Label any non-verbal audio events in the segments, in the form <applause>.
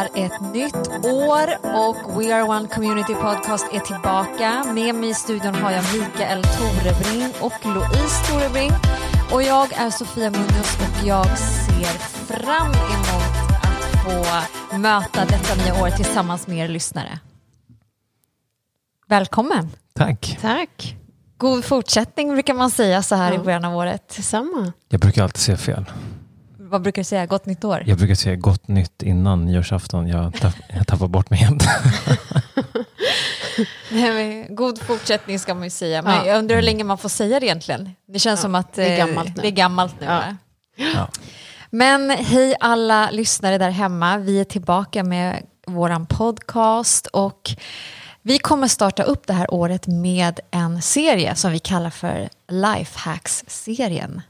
är ett nytt år och We Are One Community Podcast är tillbaka. Med mig i studion har jag Mikael Torebring och Louise Torebring. Och jag är Sofia Munoz och jag ser fram emot att få möta detta nya år tillsammans med er lyssnare. Välkommen! Tack. Tack. God fortsättning brukar man säga så här Ja. i början av året. Detsamma. Jag brukar alltid säga fel. Vad brukar du säga? Gott nytt år? Jag brukar säga gott nytt innan nyårsafton. Jag, tapp, jag tappar bort mig helt. <laughs> Nej, god fortsättning ska man ju säga. Men Ja. jag undrar hur länge man får säga det egentligen. Det känns Ja, som att det är eh, gammalt nu. Det är gammalt nu Ja. va? Ja. Men hej alla lyssnare där hemma. Vi är tillbaka med våran podcast och vi kommer starta upp det här året med en serie som vi kallar för Lifehacks-serien.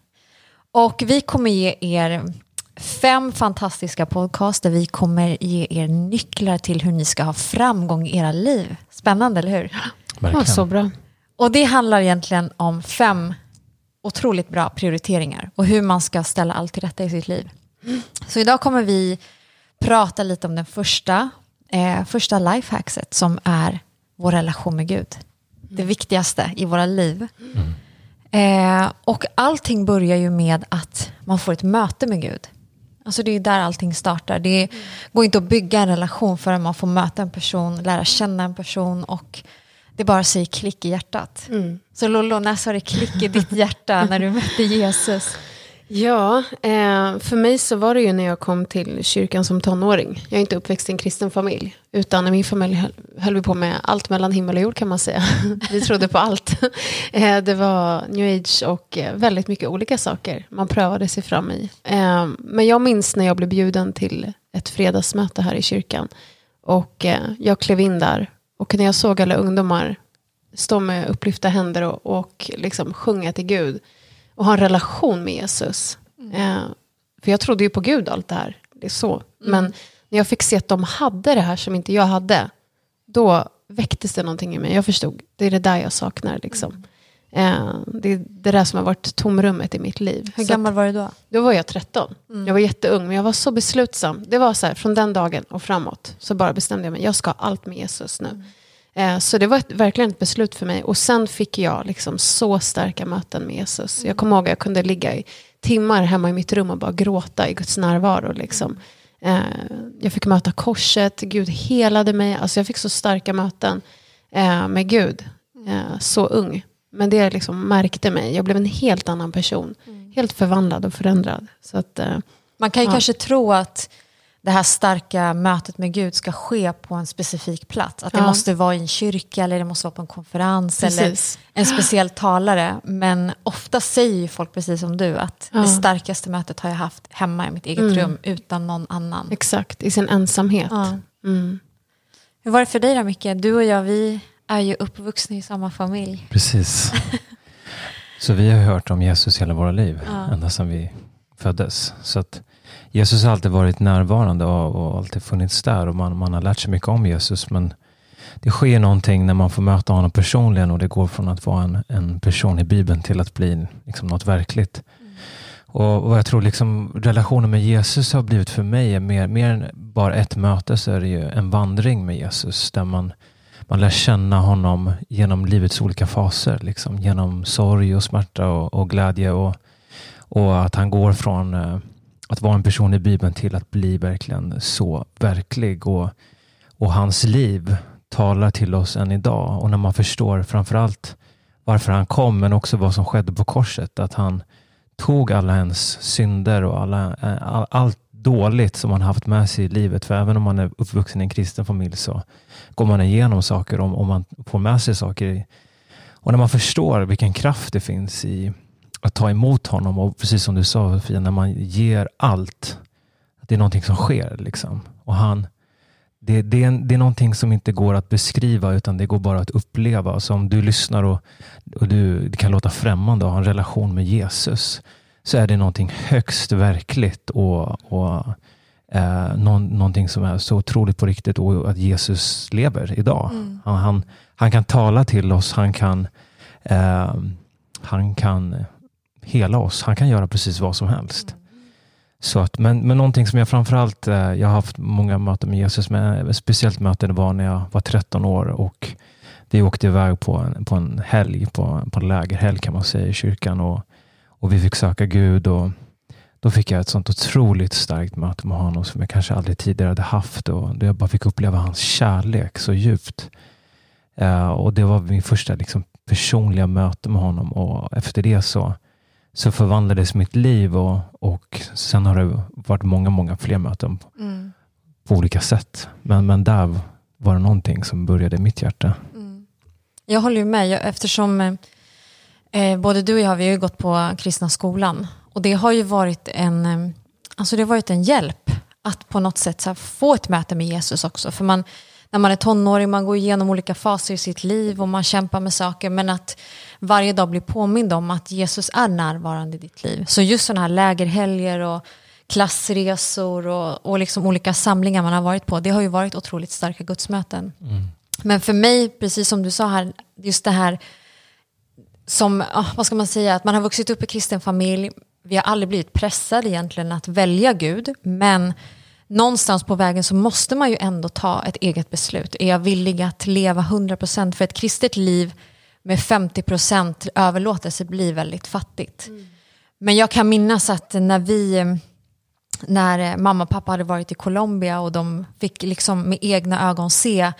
Och vi kommer ge er fem fantastiska podcast där vi kommer ge er nycklar till hur ni ska ha framgång i era liv. Spännande, eller hur? Verkligen. Ja, så bra. Och det handlar egentligen om fem otroligt bra prioriteringar och hur man ska ställa allt till rätta i sitt liv. Så idag kommer vi prata lite om den första, eh, första lifehackset som är vår relation med Gud. Det viktigaste i våra liv. Eh, och allting börjar ju med att man får ett möte med Gud. Alltså det är där allting startar. Det går inte att bygga en relation förrän man får möta en person, lära känna en person och det bara säger klick i hjärtat. Så Lollo, när sa det klick i ditt hjärta när du <laughs> mötte Jesus? Ja, eh, för mig så var det ju när jag kom till kyrkan som tonåring. Jag är inte uppväxt i en kristen familj. Utan i min familj höll, vi på med allt mellan himmel och jord kan man säga. <laughs> Vi trodde på allt. Eh, det var new age och eh, väldigt mycket olika saker man prövade sig fram i. Men jag minns när jag blev bjuden till ett fredagsmöte här i kyrkan. Och jag klev in där. Och när jag såg alla ungdomar stå med upplyfta händer och, och liksom sjunga till Gud och ha en relation med Jesus. Eh, för jag trodde ju på Gud allt det här. Det är så. Men när jag fick se att de hade det här som inte jag hade, då väcktes det någonting i mig. Jag förstod, det är det där jag saknar. Liksom. Eh, det är det där som har varit tomrummet i mitt liv. Hur Så gammal var du då? då var jag 13. Jag var jätteung, men jag var så beslutsam. Det var så här, från den dagen och framåt, så bara bestämde jag mig, jag ska ha allt med Jesus nu. Eh, Så det var ett, verkligen ett beslut för mig. Och sen fick jag liksom så starka möten med Jesus. Jag kommer ihåg att jag kunde ligga i timmar hemma i mitt rum och bara gråta i Guds närvaro. Liksom. Eh, Jag fick möta korset, Gud helade mig. Alltså jag fick så starka möten eh, med Gud. Så ung. Men det liksom märkte mig. Jag blev en helt annan person. Helt förvandlad och förändrad. Att, Man kan ju Ja. kanske tro att det här starka mötet med Gud ska ske på en specifik plats. Att det Ja. måste vara i en kyrka eller det måste vara på en konferens eller Precis. en speciell talare. Men ofta säger ju folk precis som du att Ja. det starkaste mötet har jag haft hemma i mitt eget rum utan någon annan. exakt, i sin ensamhet. Ja. Mm. Hur var det för dig då Micke? Du och jag, vi är ju uppvuxna i samma familj. Precis. <laughs> Så vi har hört om Jesus hela våra liv, Ja. ända sedan vi föddes. Så att Jesus har alltid varit närvarande och, och alltid funnits där och man, man har lärt sig mycket om Jesus. Men det sker någonting när man får möta honom personligen och det går från att vara en, en person i Bibeln till att bli liksom något verkligt. Och vad jag tror liksom relationen med Jesus har blivit för mig är mer, mer än bara ett möte så är det ju en vandring med Jesus där man, man lär känna honom genom livets olika faser. Liksom, genom sorg och smärta och, och glädje och, och att han går från eh, att vara en person i Bibeln till att bli verkligen så verklig. Och, och hans liv talar till oss än idag. Och när man förstår framförallt varför han kom men också vad som skedde på korset. Att han tog alla ens synder och alla, eh, all, allt dåligt som man haft med sig i livet. För även om man är uppvuxen i en kristen familj så går man igenom saker om, om man får med sig saker. Och när man förstår vilken kraft det finns i att ta emot honom och precis som du sa Sofia, när man ger allt, att det är någonting som sker. Liksom. Och han, det, det, är, det är någonting som inte går att beskriva utan det går bara att uppleva. Så om du lyssnar och, och du, det kan låta främmande att ha en relation med Jesus så är det någonting högst verkligt och, och eh, någon, någonting som är så otroligt på riktigt och att Jesus lever idag. Han, han, han kan tala till oss, han kan, eh, han kan hela oss, han kan göra precis vad som helst. Så att, men, men någonting som jag framförallt, eh, jag har haft många möten med Jesus, men ett speciellt möte var när jag var 13 år och vi åkte iväg på en, på en helg, på, på en lägerhelg kan man säga i kyrkan och, och vi fick söka Gud och då fick jag ett sånt otroligt starkt möte med honom som jag kanske aldrig tidigare hade haft och då jag bara fick uppleva hans kärlek så djupt. Uh, och det var min första liksom, personliga möte med honom och efter det så, så förvandlades mitt liv och, och sen har det varit många, många fler möten mm. på olika sätt. Men, men där var det någonting som började i mitt hjärta. Mm. Jag håller ju med eftersom eh, både du och jag har gått på kristna skolan och det har ju varit en, eh, alltså det har varit en hjälp att på något sätt här, få ett möte med Jesus också. För man, när man är tonåring, man går igenom olika faser i sitt liv och man kämpar med saker. Men att varje dag bli påmind om att Jesus är närvarande i ditt liv. Så just sådana här lägerhelger och klassresor och, och liksom olika samlingar man har varit på, det har ju varit otroligt starka gudsmöten. Mm. Men för mig, precis som du sa här, just det här som, vad ska man säga, att man har vuxit upp i kristen familj, vi har aldrig blivit pressade egentligen att välja Gud, men någonstans på vägen så måste man ju ändå ta ett eget beslut. Är jag villig att leva 100% för ett kristet liv med 50 procent överlåtelse blir väldigt fattigt. Mm. Men jag kan minnas att när vi, när mamma och pappa hade varit i Colombia och de fick liksom med egna ögon se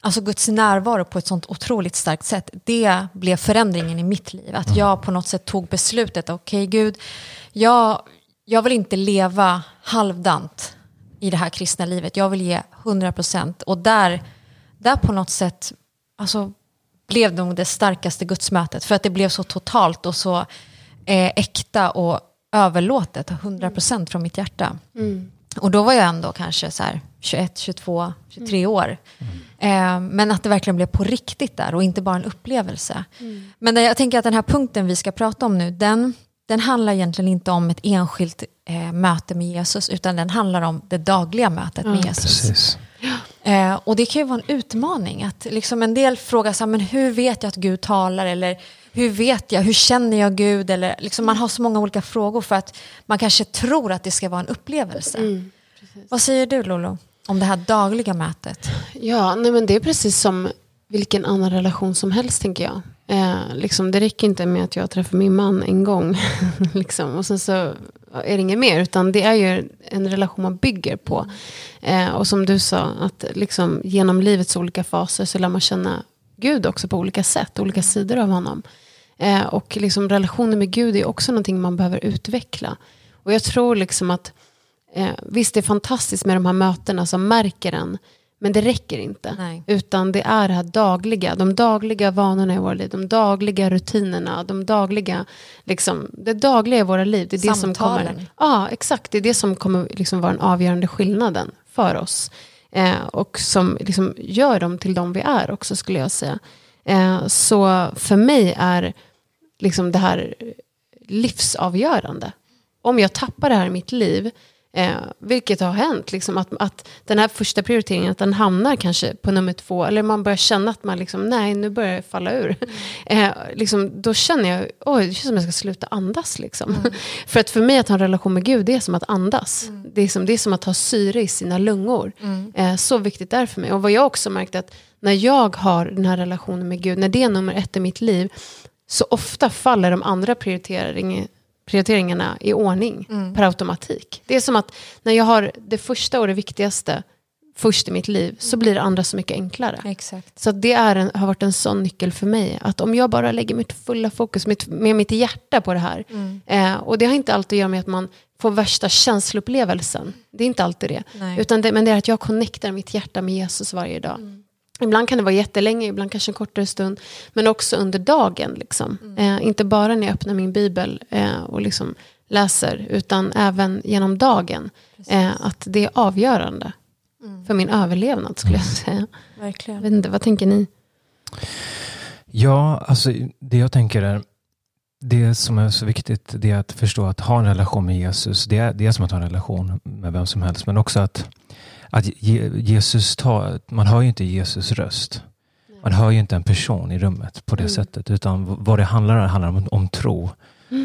alltså Guds närvaro på ett sånt otroligt starkt sätt, det blev förändringen i mitt liv. Att jag på något sätt tog beslutet, okej okay, Gud, jag, jag vill inte leva halvdant i det här kristna livet. Jag vill ge 100 procent. Och där, där på något sätt alltså, blev nog det starkaste gudsmötet. För att det blev så totalt och så eh, äkta och överlåtet, 100 procent från mitt hjärta. Mm. Och då var jag ändå kanske så här 21, 22, 23 mm. år. Eh, men att det verkligen blev på riktigt där och inte bara en upplevelse. Mm. Men jag tänker att den här punkten vi ska prata om nu, den, den handlar egentligen inte om ett enskilt eh, möte med Jesus, utan den handlar om det dagliga mötet med Jesus. Eh, och det kan ju vara en utmaning. Att liksom en del frågar sig, men hur vet jag att Gud talar? Eller hur vet jag, hur känner jag Gud? Eller liksom man har så många olika frågor för att man kanske tror att det ska vara en upplevelse. Mm, Vad säger du Lolo om det här dagliga mötet? Ja, nej men det är precis som vilken annan relation som helst tänker jag. Eh, liksom, det räcker inte med att jag träffar min man en gång. <laughs> liksom, och sen så är det inget mer. Utan det är ju en relation man bygger på. Eh, och som du sa, att liksom, genom livets olika faser så lär man känna Gud också på olika sätt. Olika sidor av honom. Eh, och liksom, relationen med Gud är också någonting man behöver utveckla. Och jag tror liksom att eh, visst det är fantastiskt med de här mötena som märker en. Men det räcker inte. Nej. Utan det är det här dagliga, de dagliga vanorna i våra liv, de dagliga rutinerna, de dagliga, liksom, det dagliga i våra liv. Det är det som kommer, ja, exakt, det är det som kommer liksom vara den avgörande skillnaden för oss. Eh, och som liksom gör dem till de vi är också skulle jag säga. Eh, så för mig är liksom det här livsavgörande. Om jag tappar det här i mitt liv, Eh, vilket har hänt, liksom, att, att den här första prioriteringen att den hamnar kanske på nummer två. Eller man börjar känna att man liksom, nej nu börjar det falla ur. Mm. Eh, liksom, då känner jag, oj det känns som jag ska sluta andas. Liksom. Mm. <laughs> för att för mig att ha en relation med Gud, det är som att andas. Mm. Det, är som, det är som att ha syre i sina lungor. Mm. Eh, så viktigt är det för mig. Och vad jag också märkt att när jag har den här relationen med Gud, när det är nummer ett i mitt liv, så ofta faller de andra prioriteringarna prioriteringarna i ordning mm. per automatik. Det är som att när jag har det första och det viktigaste först i mitt liv så blir det andra så mycket enklare. Exakt. Så det är en, har varit en sån nyckel för mig. Att om jag bara lägger mitt fulla fokus, mitt, med mitt hjärta på det här. Mm. Eh, och det har inte alltid att göra med att man får värsta känsloupplevelsen. Det är inte alltid det. Utan det men det är att jag connectar mitt hjärta med Jesus varje dag. Mm. Ibland kan det vara jättelänge, ibland kanske en kortare stund. Men också under dagen. Liksom. Mm. Eh, inte bara när jag öppnar min bibel eh, och liksom läser. Utan även genom dagen. Eh, att det är avgörande. Mm. För min överlevnad skulle jag säga. Verkligen. Jag vet inte, vad tänker ni? Ja, alltså det jag tänker är. Det som är så viktigt det är att förstå att ha en relation med Jesus. Det är, det är som att ha en relation med vem som helst. Men också att att Jesus tar, man hör ju inte Jesus röst. Man hör ju inte en person i rummet på det mm. sättet. Utan vad det handlar om, handlar om, om tro.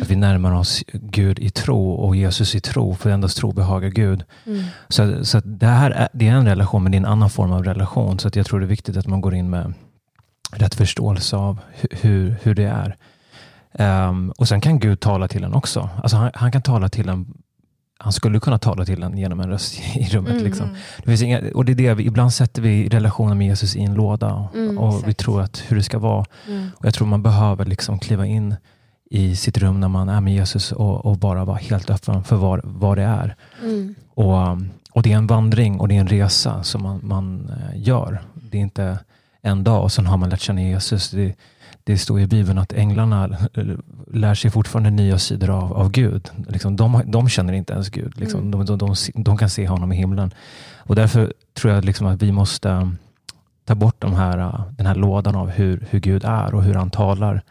Att vi närmar oss Gud i tro och Jesus i tro, för endast tro behagar Gud. Mm. Så, så det här är, det är en relation, men det är en annan form av relation. Så att jag tror det är viktigt att man går in med rätt förståelse av hur, hur det är. Um, och sen kan Gud tala till en också. Alltså han, han, kan tala till en han skulle kunna tala till en genom en röst i rummet. Mm. Liksom. Det finns inga, och det är det, ibland sätter vi relationen med Jesus i en låda mm, och exakt. vi tror att hur det ska vara. Mm. Och Jag tror man behöver liksom kliva in i sitt rum när man är med Jesus och, och bara vara helt öppen för vad, vad det är. Mm. Och, och Det är en vandring och det är en resa som man, man eh, gör. Det är inte en dag och sen har man lärt känna Jesus. Det, det står i Bibeln att änglarna lär sig fortfarande nya sidor av, av Gud. Liksom, de, de känner inte ens Gud. Liksom, mm. de, de, de, de, kan se honom i himlen. Och därför tror jag liksom att vi måste um, ta bort de här, uh, den här lådan av hur, hur Gud är och hur han talar.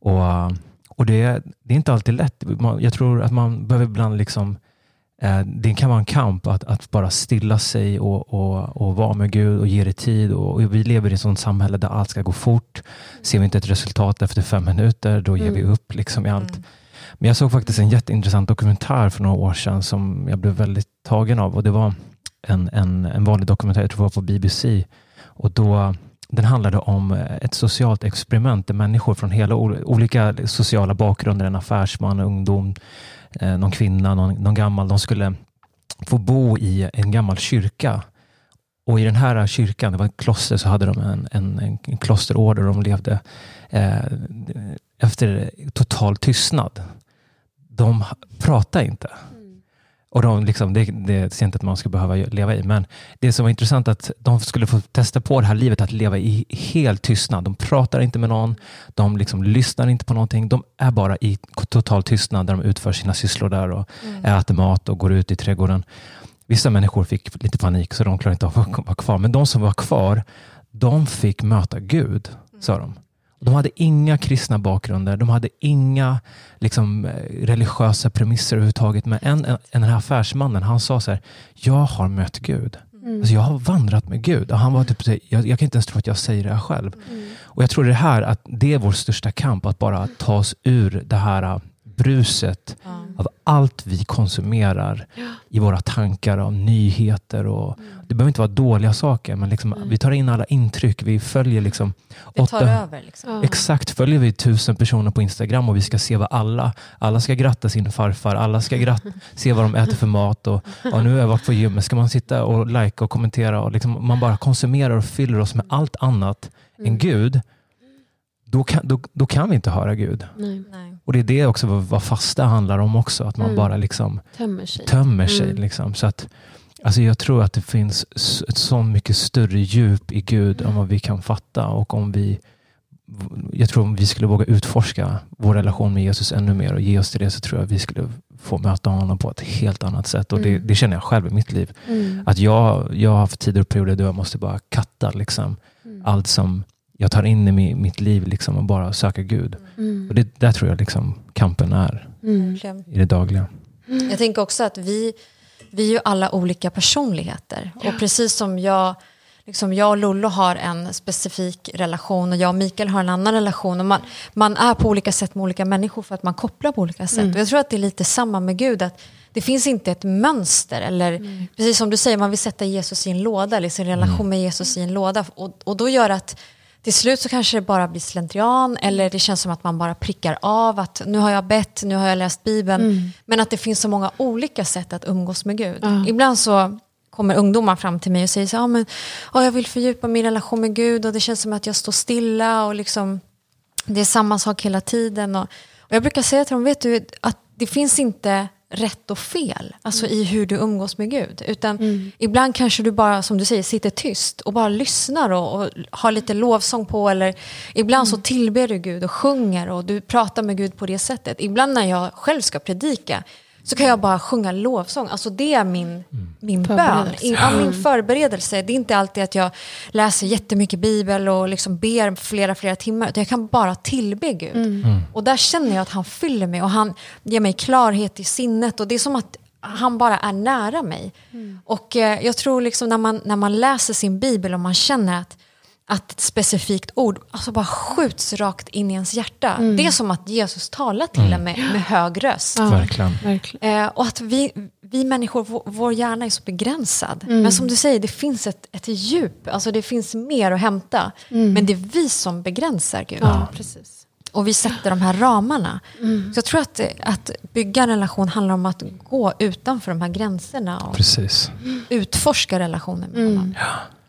Och, och det, det är inte alltid lätt. Jag tror att man behöver ibland liksom Eh, det kan vara en kamp att, att bara stilla sig och, och, och vara med Gud och ge det tid. Och, och vi lever i ett sådant samhälle där allt ska gå fort. Ser vi inte ett resultat efter fem minuter, då ger mm. vi upp liksom i allt. Mm. Men jag såg faktiskt en jätteintressant dokumentär för några år sedan som jag blev väldigt tagen av. Och Det var en, en, en vanlig dokumentär, jag tror det var på BBC. Och då, den handlade om eh, ett socialt experiment där människor från hela olika sociala bakgrunder, en affärsman, ungdom, eh, någon kvinna, någon, någon gammal, de skulle få bo i en gammal kyrka. Och i den här kyrkan, det var ett kloster, så hade de en, en, en klosterorder. De levde eh, efter total tystnad. De pratade inte. Och de liksom, det, det ser inte att man ska behöva leva i. Men det som var intressant att de skulle få testa på det här livet att leva i helt tystnad. De pratar inte med någon, de liksom lyssnar inte på någonting. De är bara i total tystnad där de utför sina sysslor där och mm. äter mat och går ut i trädgården. Vissa människor fick lite panik så de klarade inte av att vara kvar. Men de som var kvar, de fick möta Gud, sa de. De hade inga kristna bakgrunder, de hade inga liksom, religiösa premisser överhuvudtaget. Men en, en, den här affärsmannen, han sa så här, jag har mött Gud. Mm. Alltså jag har vandrat med Gud. Och han var typ, jag, jag kan inte ens tro att jag säger det här själv. Mm. Och Jag tror det här att det är vår största kamp, att bara ta oss ur det här bruset mm. av allt vi konsumerar i våra tankar av nyheter. Och, mm. Det behöver inte vara dåliga saker, men liksom, mm. vi tar in alla intryck. Vi följer liksom... Det tar över. Liksom. Exakt, följer vi tusen personer på Instagram och vi ska se vad alla... Alla ska gratta sin farfar, alla ska gratta, <laughs> se vad de äter för mat. Och, och nu har jag varit på gymmet, ska man sitta och likea och kommentera? Och liksom, man bara konsumerar och fyller oss med allt annat än mm. Gud då kan, då, då kan vi inte höra Gud. Nej. Och det är det också vad, fasta handlar om också. Att man mm. bara liksom tömmer sig. Tömmer sig mm. liksom. så att, alltså jag tror att det finns ett så mycket större djup i Gud mm. än vad vi kan fatta. Och om vi, jag tror om vi skulle våga utforska vår relation med Jesus ännu mer och ge oss till det så tror jag vi skulle få möta honom på ett helt annat sätt. Och det, mm. det känner jag själv i mitt liv. Mm. Att jag, jag har haft tider och perioder då jag måste bara katta liksom, mm. allt som jag tar in i mitt liv liksom och bara söker Gud. Mm. Och det, där tror jag liksom kampen är mm. i det dagliga. Mm. Jag tänker också att vi, vi är ju alla olika personligheter. Ja. Och precis som jag, liksom jag och Lollo har en specifik relation och jag och Mikael har en annan relation. Och man, man är på olika sätt med olika människor för att man kopplar på olika sätt. Mm. Och jag tror att det är lite samma med Gud. att det finns inte ett mönster. Eller, mm. Precis som du säger, man vill sätta Jesus i en låda, eller sin relation mm. med Jesus i en låda. Och, och då gör att till slut så kanske det bara blir slentrian eller det känns som att man bara prickar av att nu har jag bett, nu har jag läst Bibeln. Mm. Men att det finns så många olika sätt att umgås med Gud. Mm. Ibland så kommer ungdomar fram till mig och säger så ah, men, oh, jag vill fördjupa min relation med Gud och det känns som att jag står stilla och liksom, det är samma sak hela tiden. Och, och jag brukar säga till dem, vet du, att det finns inte rätt och fel, alltså mm. i hur du umgås med Gud. Utan mm. ibland kanske du bara, som du säger, sitter tyst och bara lyssnar och, och har lite lovsång på. Eller ibland mm. så tillber du Gud och sjunger och du pratar med Gud på det sättet. Ibland när jag själv ska predika så kan jag bara sjunga lovsång. Alltså det är min, mm. min bön, ja, min förberedelse. Det är inte alltid att jag läser jättemycket bibel och liksom ber flera, flera timmar. Utan jag kan bara tillbe Gud. Mm. mm. Och där känner jag att han fyller mig och han ger mig klarhet i sinnet. Och det är som att han bara är nära mig. Mm. Och eh, jag tror liksom när man, när man läser sin bibel och man känner att att ett specifikt ord alltså bara skjuts rakt in i ens hjärta. Det är som att Jesus talar till en med, med hög röst. Ja, Verkligen. Eh, och att vi, vi människor, vår, vår hjärna är så begränsad. Mm. Men som du säger, det finns ett, ett djup, alltså det finns mer att hämta. Men det är vi som begränsar Gud. Mm. Ja, precis. Och vi sätter de här ramarna. Mm. Så jag tror att, att bygga en relation handlar om att gå utanför de här gränserna och Precis. utforska relationen med Mm. honom.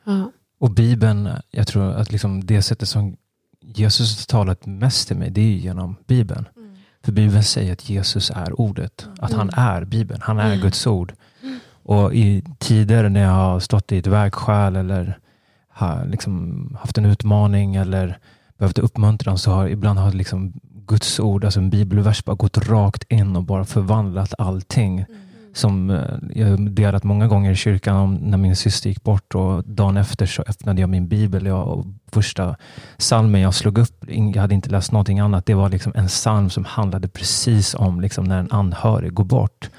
Ja. Och Bibeln, jag tror att liksom det sättet som Jesus har talat mest till mig, det är genom Bibeln. För Bibeln säger att Jesus är ordet, att han är Bibeln, han är Guds ord. Och i tider när jag har stått i ett vägskäl eller har liksom haft en utmaning eller behövt uppmuntran så har ibland har liksom Guds ord, alltså en bibelvers, bara gått rakt in och bara förvandlat allting. Som eh, jag har delat många gånger i kyrkan om när min syster gick bort och dagen efter så öppnade jag min bibel jag, och första salmen jag slog upp, jag hade inte läst någonting annat, det var liksom en psalm som handlade precis om liksom när en anhörig går bort.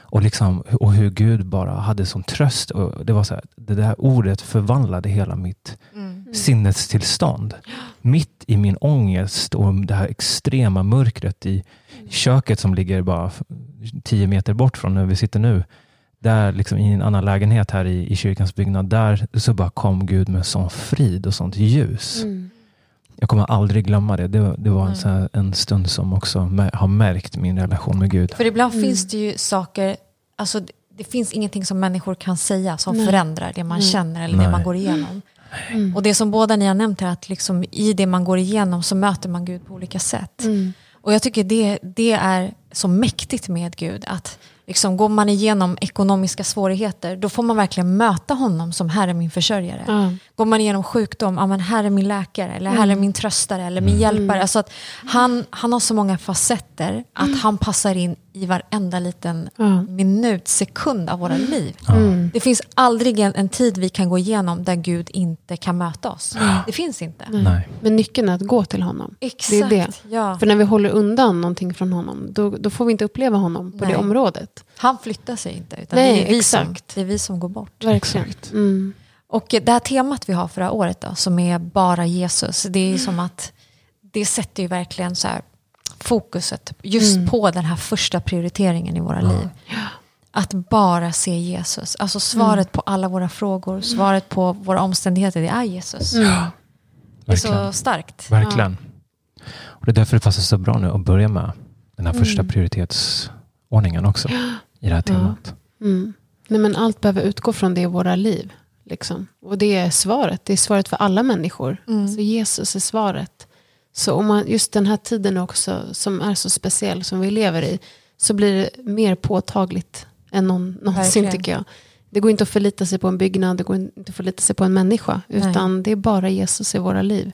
Och, liksom, och hur Gud bara hade som tröst. Och det var så här, det där ordet förvandlade hela mitt sinnestillstånd. Mitt i min ångest och det här extrema mörkret i köket som ligger bara tio meter bort från där vi sitter nu. Där liksom i en annan lägenhet här i, i kyrkans byggnad, där så bara kom Gud med sån frid och sånt ljus. Mm. Jag kommer aldrig glömma det. Det, var- det var en, så här, en stund som också har märkt min relation med Gud. För ibland finns det ju saker, alltså det, det finns ingenting som människor kan säga som Nej. förändrar det man känner eller det Nej. man går igenom. Och det som båda ni har nämnt här, att liksom i det man går igenom så möter man Gud på olika sätt. Mm. Och jag tycker det, det är så mäktigt med Gud, att liksom går man igenom ekonomiska svårigheter, då får man verkligen möta honom som Herre min försörjare. Ja. Går man igenom sjukdom, ja men här är min läkare, eller här är min tröstare, eller min hjälpare. Alltså att han, han har så många facetter, att han passar in i varenda liten Ja. minut, sekund av våra liv. Mm. Det finns aldrig en, en tid vi kan gå igenom där Gud inte kan möta oss. Det finns inte. Nej. Men nyckeln är att gå till honom. Exakt. Det är det. Ja. För när vi håller undan någonting från honom, då, då får vi inte uppleva honom på Nej. det området. Han flyttar sig inte, utan Nej, det, är vi som, exakt. det är vi som går bort. Verkligen. Exakt. Mm. Och det här temat vi har för det här året då, som är bara Jesus, det är som att det sätter ju verkligen så här fokuset just på den här första prioriteringen i våra liv. Att bara se Jesus. Alltså svaret på alla våra frågor, svaret på våra omständigheter, det är Jesus. Mm. Det är så starkt. Verkligen. Och det är därför det passar så bra nu att börja med den här första prioritetsordningen också i det här temat. Mm. Nej, men allt behöver utgå från det i våra liv. Liksom. Och det är svaret. Det är svaret för alla människor. Så Jesus är svaret. Så om man, just den här tiden också som är så speciell som vi lever i så blir det mer påtagligt än någon, någonsin Verkligen. tycker jag. Det går inte att förlita sig på en byggnad, det går inte att förlita sig på en människa. Utan det är bara Jesus i våra liv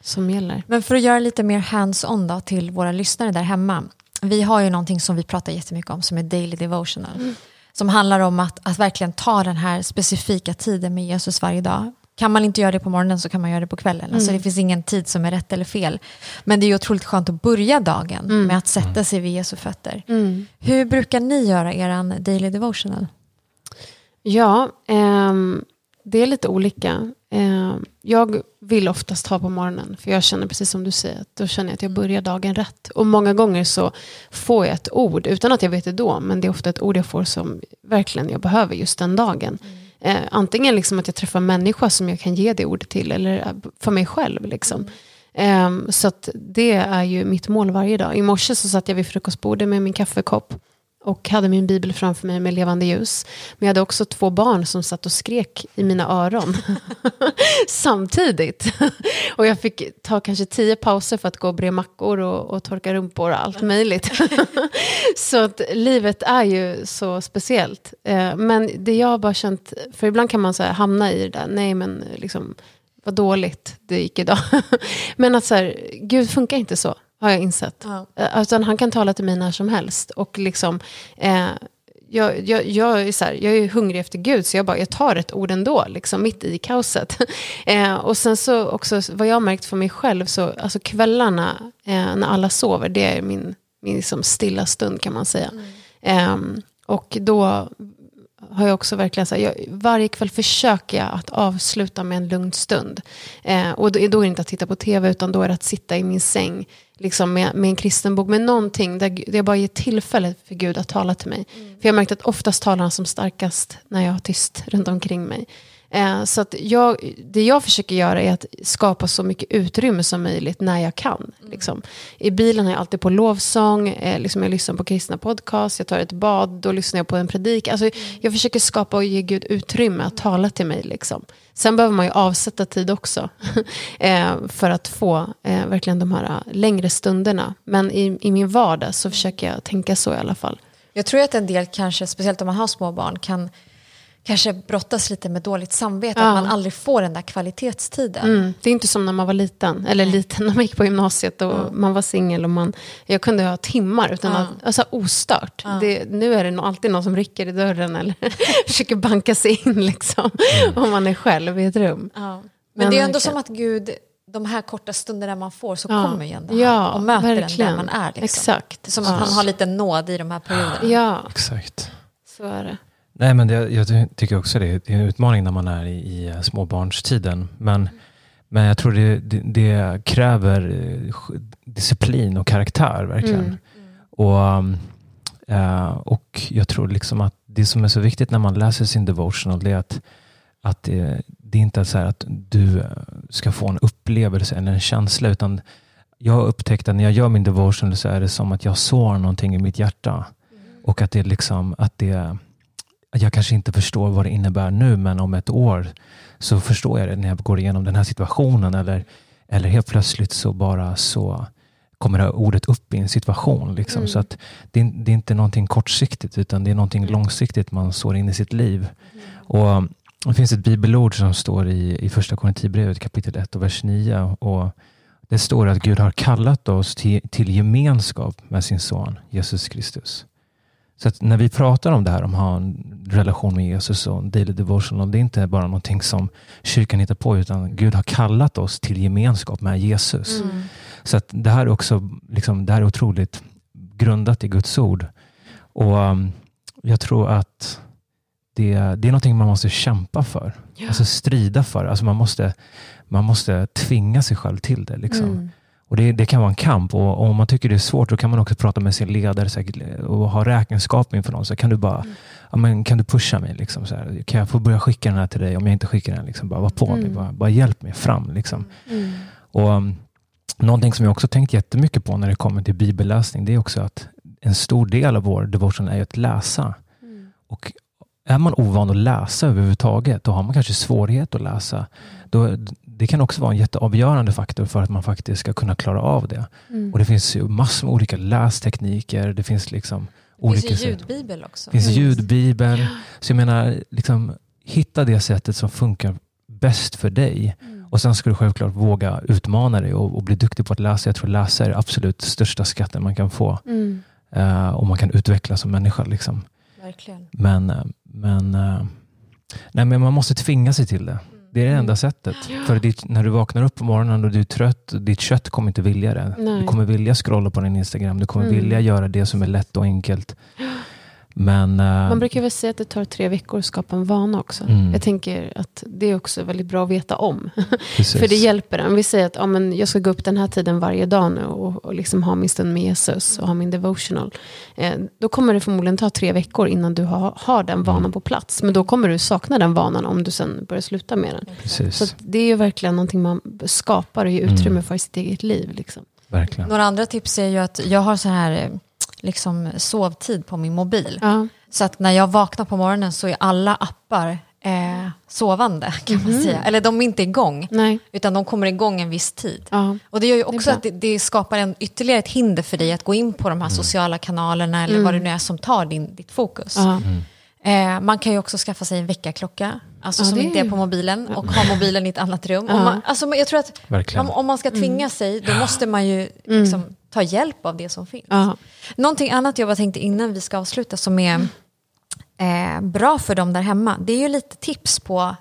som gäller. Men för att göra lite mer hands-on då till våra lyssnare där hemma. Vi har ju någonting som vi pratar jättemycket om som är daily devotional. Som handlar om att, att verkligen ta den här specifika tiden med Jesus varje dag. Kan man inte göra det på morgonen så kan man göra det på kvällen. Alltså det finns ingen tid som är rätt eller fel. Men det är ju otroligt skönt att börja dagen med att sätta sig vid Jesu fötter. Hur brukar ni göra er daily devotional? Ja, ehm, det är lite olika. Ehm, jag vill oftast ha på morgonen, för jag känner precis som du säger, att då känner jag att jag börjar dagen rätt. Och många gånger så får jag ett ord, utan att jag vet det då, men det är ofta ett ord jag får som verkligen jag behöver just den dagen. Eh, antingen liksom att jag träffar en människa som jag kan ge det ordet till, eller för mig själv. Liksom. Eh, så att det är ju mitt mål varje dag. I morse så satt jag vid frukostbordet med min kaffekopp och hade min bibel framför mig med levande ljus. Men jag hade också två barn som satt och skrek i mina öron <laughs> samtidigt. <laughs> och jag fick ta kanske tio pauser för att gå och bre mackor och, och torka rumpor och allt möjligt. <laughs> så att livet är ju så speciellt. Eh, men det jag har bara känt, för ibland kan man så här hamna i det där, nej men liksom, vad dåligt det gick idag. men att så här, Gud funkar inte så, har jag insett. Ja. Eh, Utan han kan tala till mig när som helst. Och liksom, eh, jag, jag, jag, är så här, jag är hungrig efter Gud, så jag, bara, jag tar ett ord ändå, liksom, mitt i kaoset. <laughs> eh, och sen så också, vad jag har märkt för mig själv, så alltså kvällarna eh, när alla sover, det är min, min liksom stilla stund kan man säga. Eh, och då har jag också verkligen så här, jag, varje kväll försöker jag att avsluta med en lugn stund. Eh, och då, då är det inte att titta på tv utan då är det att sitta i min säng liksom med, med en kristen bok, med någonting där, där jag bara ger tillfälle för Gud att tala till mig. Mm. För jag har märkt att oftast talar han som starkast när jag har tyst runt omkring mig. Eh, så att jag, det jag försöker göra är att skapa så mycket utrymme som möjligt när jag kan. Mm. Liksom. I bilen har jag alltid på lovsång, eh, liksom jag lyssnar på kristna podcast, jag tar ett bad, då lyssnar jag på en predik. Alltså, mm. Jag försöker skapa och ge Gud utrymme att tala till mig. Liksom. Sen behöver man ju avsätta tid också <laughs> eh, för att få verkligen de här längre stunderna. Men i, i min vardag så försöker jag tänka så i alla fall. Jag tror att en del kanske, speciellt om man har små barn, kan kanske brottas lite med dåligt samvete, ja. att man aldrig får den där kvalitetstiden. Mm. Det är inte som när man var liten, eller Nej. liten <laughs> när man gick på gymnasiet och mm. man var singel och man, jag kunde ha timmar utan mm. att, alltså ostört. Det, nu är det nog alltid någon som rycker i dörren eller <laughs> försöker banka sig in liksom, mm. om man är själv i ett rum. Men, Men, det är ändå som att Gud de här korta stunderna man får så kommer igen det här ja, och möter verkligen. den där man är. Liksom. Exakt. Som att man har lite nåd i de här perioderna. Ja, exakt. Så är det. Nej, men det, jag tycker också det, det är en utmaning när man är i, i småbarnstiden. Men, men jag tror det, det, det, kräver eh, disciplin och karaktär verkligen. Mm. Och, äh, och jag tror liksom att det som är så viktigt när man läser sin devotional det är att, att det, det är inte är så att du ska få en upplevelse eller en känsla utan jag har upptäckt att när jag gör min devotional så är det som att jag sår någonting i mitt hjärta. Mm. Och att det liksom, att det jag kanske inte förstår vad det innebär nu, men om ett år så förstår jag det när jag går igenom den här situationen. Eller, eller helt plötsligt så bara så kommer det ordet upp i en situation. Liksom. Mm. Så att det, det, är inte någonting kortsiktigt, utan det är någonting långsiktigt man sår in i sitt liv. Mm. Och Det finns ett bibelord som står i, i första Korinthierbrevet kapitel 1 och vers 9. Och det står att Gud har kallat oss till, till gemenskap med sin son Jesus Kristus. Så när vi pratar om det här, om att ha en relation med Jesus och daily devotional, det är inte bara någonting som kyrkan hittar på, utan Gud har kallat oss till gemenskap med Jesus. Mm. Så det här är också liksom, det här är otroligt grundat i Guds ord. Och um, jag tror att det, det är någonting man måste kämpa för. Ja. Alltså strida för. Alltså man, måste, man måste tvinga sig själv till det. Liksom. Mm. Och det, det, kan vara en kamp och, och, om man tycker det är svårt då kan man också prata med sin ledare här, och ha räkenskap inför någon. Så kan du bara, mm. ja, men, kan du pusha mig? Liksom, så här, kan jag få börja skicka den här till dig? Om jag inte skickar den, liksom, bara var på mm. mig. Bara, bara hjälp mig fram. Liksom. Mm. Och, um, någonting som jag också tänkt jättemycket på när det kommer till bibelläsning, det är också att en stor del av vår devotion är att läsa. Mm. Och är man ovan att läsa överhuvudtaget, då har man kanske svårighet att läsa. Då, det kan också vara en jätteavgörande faktor för att man faktiskt ska kunna klara av det. Mm. Och Det finns ju massor med olika lästekniker. Det finns liksom det olika finns ju ljudbibel också. Det finns ljudbibel. Så jag menar, liksom, hitta det sättet som funkar bäst för dig. Mm. Och sen ska du självklart våga utmana dig och, och, bli duktig på att läsa. Jag tror läsa är absolut största skatten man kan få. Mm. Uh, och man kan utvecklas som människa. Liksom. Verkligen. Men, eh, men, uh, nej, men man måste tvinga sig till det. Det är det enda sättet. Ja. För ditt, när du vaknar upp på morgonen och du är trött, ditt kött kommer inte vilja det. Nej. Du kommer vilja scrolla på din Instagram. Du kommer mm. vilja göra det som är lätt och enkelt. Men, uh, Man brukar väl säga att det tar tre veckor att skapa en vana också. Mm. Jag tänker att det är också väldigt bra att veta om. <laughs> För det hjälper en. Vi säger att ja, men jag ska gå upp den här tiden varje dag nu och, och liksom ha min stund med Jesus och ha min devotional. Eh, då kommer det förmodligen ta tre veckor innan du har, har den vanan mm. på plats. Men då kommer du sakna den vanan om du sen börjar sluta med den. Precis. Så det är ju verkligen någonting man skapar och ger utrymme mm. för i sitt eget liv. Liksom. Verkligen. Några andra tips är ju att jag har så här eh, liksom sovtid på min mobil. Ja. Så att när jag vaknar på morgonen så är alla appar eh, sovande kan mm. man mhm. säga. Eller de är inte igång, Nej. utan de kommer igång en viss tid. Ja. Och det gör ju också det att det, det, skapar en, ytterligare ett hinder för dig att gå in på de här mm. sociala kanalerna eller mm. vad det nu är som tar din, ditt fokus. Mm. Eh, man kan ju också skaffa sig en väckarklocka, alltså ja, som inte är på mobilen och ha mobilen i ett annat rum. Ja. Man, alltså, jag tror att om, om, man ska tvinga mm. sig, då måste man ju mm. liksom, ta hjälp av det som finns. Ja. Någonting annat jag bara tänkte innan vi ska avsluta som är eh, bra för dem där hemma, det är ju lite tips på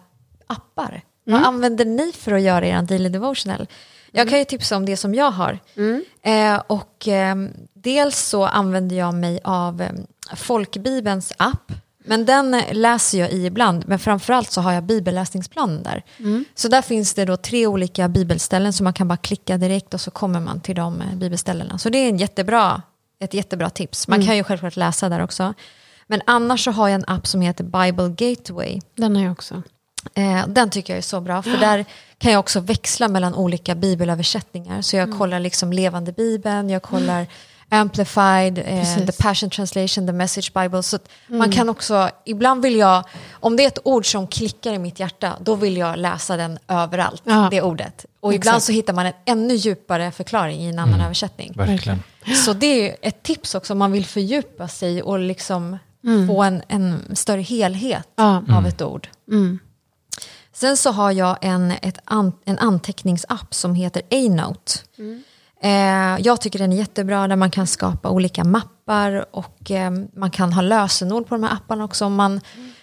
appar. Mm. Vad använder ni för att göra er daily devotional? Jag mm. kan ju tipsa om det som jag har. Mm. Eh, och eh, dels så använder jag mig av eh, Folkbibelns app Men den eh, läser jag i ibland, men framförallt så har jag bibelläsningsplanen där. Mm. Så där finns det då tre olika bibelställen så man kan bara klicka direkt och så kommer man till de eh, bibelställena. Så det är en jättebra, ett jättebra tips. Man kan ju självklart läsa där också. Men annars så har jag en app som heter Bible Gateway. Den har jag också. Eh, den tycker jag är så bra, för där kan jag också växla mellan olika bibelöversättningar. Så jag kollar liksom levande bibeln, jag kollar Amplified, eh. The Passion Translation, The Message Bible. Så att man kan också, ibland vill jag, om det är ett ord som klickar i mitt hjärta, då vill jag läsa den överallt, Ja. det ordet. Och ibland Exakt. så hittar man en ännu djupare förklaring i en annan översättning. Verkligen. Så det är ett tips också om man vill fördjupa sig och liksom få en, en större helhet Ja. av ett ord. Mm. Sen så har jag en, ett an, en anteckningsapp som heter A-Note. Eh, jag tycker den är jättebra där man kan skapa olika mappar och eh, man kan ha lösenord på de här apparna också om man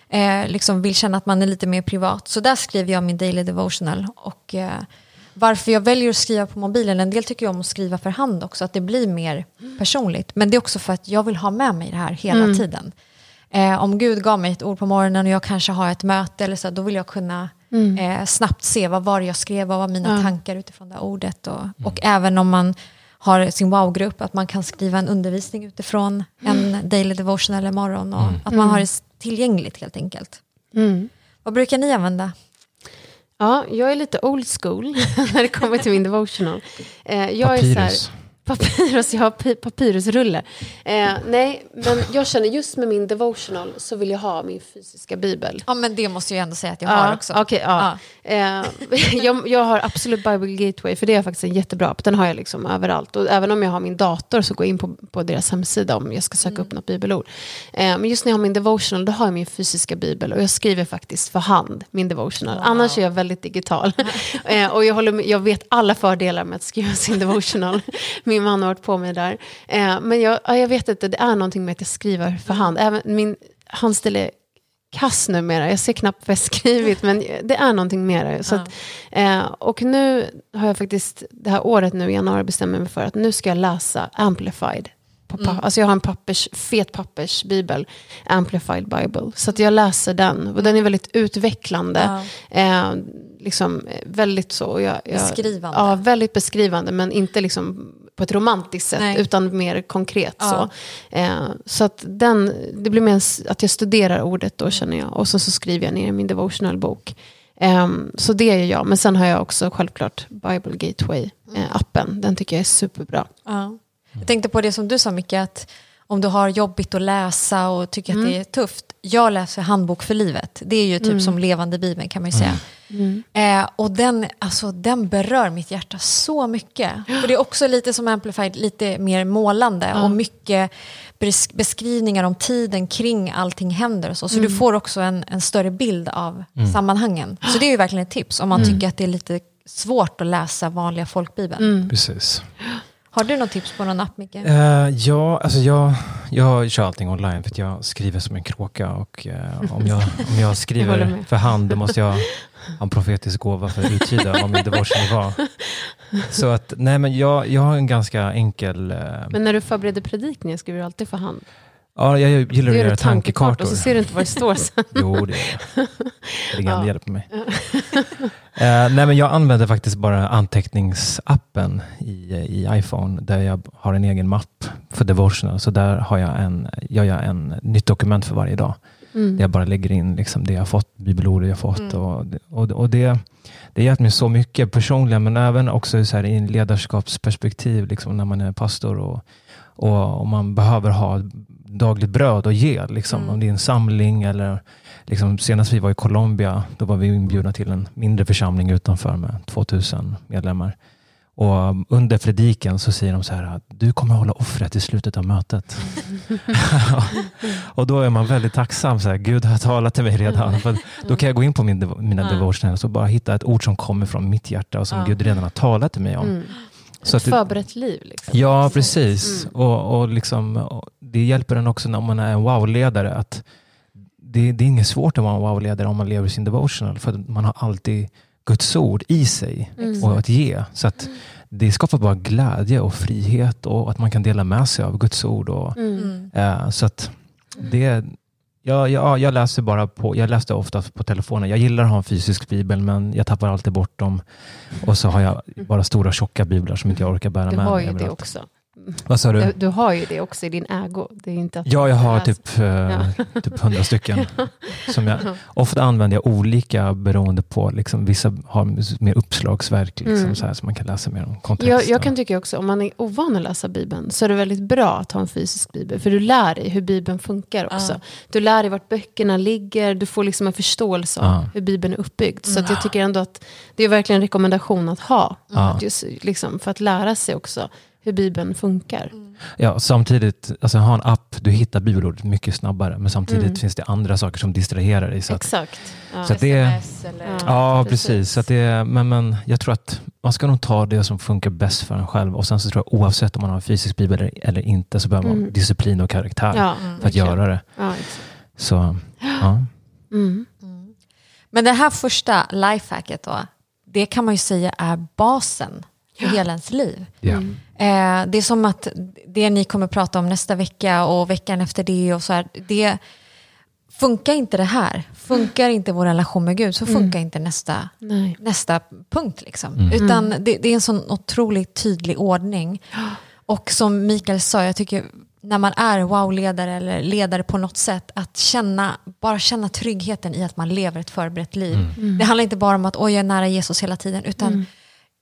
eh, liksom vill känna att man är lite mer privat. Så där skriver jag min daily devotional. Och, varför jag väljer att skriva på mobilen, en del tycker jag om att skriva för hand också, att det blir mer personligt. Men det är också för att jag vill ha med mig det här hela tiden. Eh, om Gud gav mig ett ord på morgonen och jag kanske har ett möte eller så, då vill jag kunna eh, snabbt se vad var jag skrev, vad var mina Ja. tankar utifrån det ordet. Och, och även om man har sin wow-grupp, att man kan skriva en undervisning utifrån en daily devotion eller morgon och att man har det tillgängligt helt enkelt. Mm. Vad brukar ni använda? Ja, jag är lite old school <laughs> när det kommer till min devotional. Eh, jag Är så här, Papyrus. <laughs> Papyrus, jag har papyrusrulle. Eh, nej, men jag känner just med min devotional så vill jag ha min fysiska bibel. Ja, men det måste jag ändå säga att jag har också. okej, ja. Eh, <laughs> jag, jag har absolut Bible Gateway, för det är faktiskt en jättebra app. Den har jag liksom överallt. Och även om jag har min dator så går jag in på, på deras hemsida om jag ska söka upp något bibelord. Eh, men just när jag har min devotional, då har jag min fysiska bibel. Och jag skriver faktiskt för hand, min devotional. Annars är jag väldigt digital. <laughs> eh, och jag, håller jag vet alla fördelar med att skriva sin devotional. min man har varit på mig där. Eh, men jag, ja, jag vet inte, det är någonting med att jag skriver för hand. Även min handstil är kass numera. Jag ser knappt vad jag skrivit, men det är någonting mer. Så att, eh, och nu har jag faktiskt, det här året nu i januari bestämmer mig för att nu ska jag läsa Amplified. På pa- Alltså jag har en pappers, fet pappersbibel, Amplified Bible. Så att jag läser den. Och den är väldigt utvecklande. Eh, liksom väldigt så. Jag, jag, Beskrivande. Ja, väldigt beskrivande. Men inte liksom på ett romantiskt sätt, Nej. utan mer konkret. Ja. Så, eh, så att den, det blir mer att jag studerar ordet då känner jag. Och så, så skriver jag ner i min devotional-bok. Ehm, så det är jag. Men sen har jag också självklart Bible Gateway-appen. Den tycker jag är superbra. Ja. Jag tänkte på det som du sa Micke, att om du har jobbigt att läsa och tycker att det är tufft. Jag läser Handbok för livet. Det är ju typ som levande bibeln kan man ju säga. Eh, och den, alltså, den berör mitt hjärta så mycket. <gasps> Och det är också lite som Amplified, lite mer målande och mycket bes- beskrivningar om tiden kring allting händer. Och så så du får också en, en större bild av sammanhangen. Så det är ju verkligen ett tips om man tycker att det är lite svårt att läsa vanliga folkbibeln. Precis. <gasps> Har du något tips på någon app Micke? Eh, ja, alltså jag, jag kör allting online för att jag skriver som en kråka. Och eh, om, jag, om jag <laughs> skriver för hand då måste jag <laughs> en profetisk gåva för att uttyda vad min devotion var. Så att, nej men jag, jag har en ganska enkel... Eh, Men när du förbereder predikningar skriver du alltid för hand. ja, jag gillar att gör göra tankekartor och så ser du inte vad det står sen. <laughs> Jo, det är det. Det Ja. hjälper mig. <laughs> Eh, nej, men jag använder faktiskt bara anteckningsappen i, i iPhone där jag har en egen mapp för devotional. Så där har jag en, gör jag en nytt dokument för varje dag. Mm. Där jag bara lägger in liksom det jag har fått, bibelordet jag fått. Och, och, och det, det har hjälpt mig så mycket personligen men även också så här, i en ledarskapsperspektiv liksom, när man är pastor och, och, och man behöver ha dagligt bröd att ge. Liksom, Om det är en samling eller liksom, senast vi var i Colombia då var vi inbjudna till en mindre församling utanför med 2000 medlemmar. Och under prediken så säger de så här att du kommer hålla offret i slutet av mötet. <laughs> och då är man väldigt tacksam. Så här, Gud har talat till mig redan. För då kan jag gå in på min, mina Ja. devotionals och bara hitta ett ord som kommer från mitt hjärta och som Ja. Gud redan har talat till mig om. Mm. Så Ett förberett liv. Liksom. Ja, precis. Mm. Och, och liksom, och det hjälper en också när man är en wow-ledare. att det, det är inget svårt att vara en wow-ledare om man lever sin devotional. För man har alltid Guds ord i sig Mm. och att ge. Så att det skapar bara glädje och frihet och att man kan dela med sig av Guds ord. Och, Mm. Mm. eh, så att det, Jag, jag, jag läser bara på, jag läste oftast på telefonen. Jag gillar att ha en fysisk bibel, men jag tappar alltid bort dem. Och så har jag bara stora tjocka biblar som inte jag orkar bära Du med har mig ju det också. Vad sa Du, du? du har ju det också i din ägo. Det är inte att Ja, jag har typ, eh, typ 100 stycken. <laughs> Som jag, ofta använder jag olika beroende på, liksom, vissa har mer uppslagsverk liksom, Mm. så här, som man kan läsa mer om kontext. Jag, jag kan tycka också, om man är ovan att läsa Bibeln, så är det väldigt bra att ha en fysisk bibel. För du lär dig hur Bibeln funkar också. Ja. Du lär dig vart böckerna ligger, du får liksom en förståelse av Ja. hur Bibeln är uppbyggd. Så att jag tycker ändå att det är verkligen en rekommendation att ha. Ja. Just, liksom, för att lära sig också hur Bibeln funkar. Ja, samtidigt, alltså ha en app, du hittar bibelordet mycket snabbare, men samtidigt Mm. finns det andra saker som distraherar dig. Så att, Exakt. Ja. så att det, SMS eller... Ja. ja, precis. precis. Så att det, men, men jag tror att man ska nog ta det som funkar bäst för en själv. Och sen så tror jag oavsett om man har en fysisk bibel eller, eller inte så behöver man Mm. disciplin och karaktär Ja, för att göra det. Ja, exakt. Så ja, Mm. Men det här första lifehacket då, det kan man ju säga är basen för hela ens liv. ja. Mm. Eh, det är som att det ni kommer prata om nästa vecka och veckan efter det och så här, det funkar inte det här, funkar inte vår relation med Gud så funkar inte nästa, Nej. nästa punkt. Liksom. Utan det, det är en sån otroligt tydlig ordning. Och som Mikael sa, jag tycker när man är wow-ledare eller ledare på något sätt, att känna, bara känna tryggheten i att man lever ett förberett liv. Det handlar inte bara om att oj, jag är nära Jesus hela tiden, utan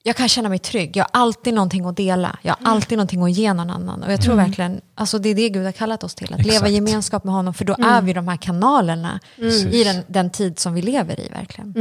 jag kan känna mig trygg. Jag har alltid någonting att dela. Jag har alltid någonting att ge någon annan. Och jag tror verkligen, alltså det är det Gud har kallat oss till. Att leva Exakt. i gemenskap med honom. För då är vi de här kanalerna i Precis. den, den tid som vi lever i verkligen.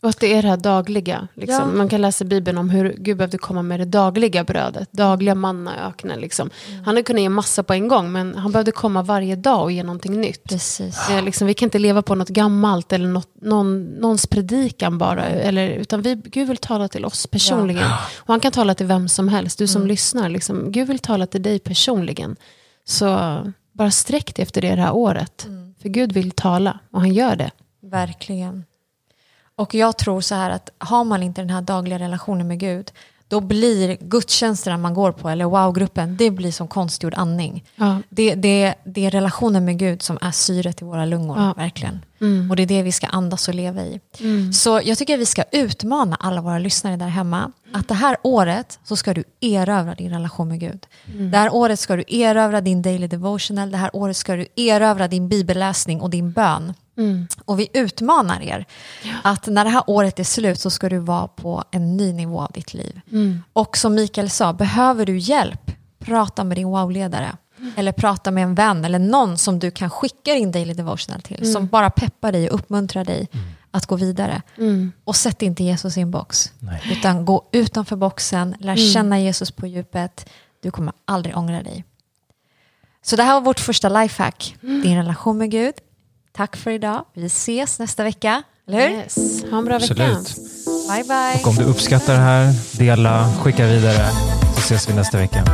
Mm. Och att det är det här dagliga. Liksom. Ja. Man kan läsa Bibeln om hur Gud behövde komma med det dagliga brödet. Dagliga manna öknen. Liksom. Han hade kunnat ge massa på en gång, men han behövde komma varje dag och ge någonting nytt. Precis. Eh, liksom, vi kan inte leva på något gammalt eller något, någon, någons predikan bara. Eller, utan vi, Gud vill tala till oss personligen. Och han kan tala till vem som helst. Du som lyssnar, liksom, Gud vill tala till dig personligen. Så bara sträck dig efter det det här året. För Gud vill tala och han gör det. Verkligen. Och jag tror så här att har man inte den här dagliga relationen med Gud, då blir gudstjänsterna man går på, eller wow-gruppen, det blir som konstgjord andning. Ja. Det, det, det är relationen med Gud som är syret i våra lungor, Ja. verkligen. Mm. Och det är det vi ska andas och leva i. Mm. Så jag tycker att vi ska utmana alla våra lyssnare där hemma, att det här året så ska du erövra din relation med Gud. Mm. Det här året ska du erövra din daily devotional, det här året ska du erövra din bibelläsning och din bön. Mm. Och vi utmanar er att när det här året är slut så ska du vara på en ny nivå av ditt liv. Mm. Och som Mikael sa, behöver du hjälp, prata med din wow-ledare. Eller prata med en vän eller någon som du kan skicka din daily devotional till. Som bara peppar dig och uppmuntrar dig att gå vidare. Mm. Och sätt inte Jesus i en box. Nej. Utan gå utanför boxen, lär Mm. känna Jesus på djupet. Du kommer aldrig ångra dig. Så det här var vårt första lifehack. Mm. Din relation med Gud. Tack för idag. Vi ses nästa vecka. Eller hur? Yes. Ha en bra vecka. Absolut. Bye bye. Och om du uppskattar det här, dela, skicka vidare så ses vi nästa vecka.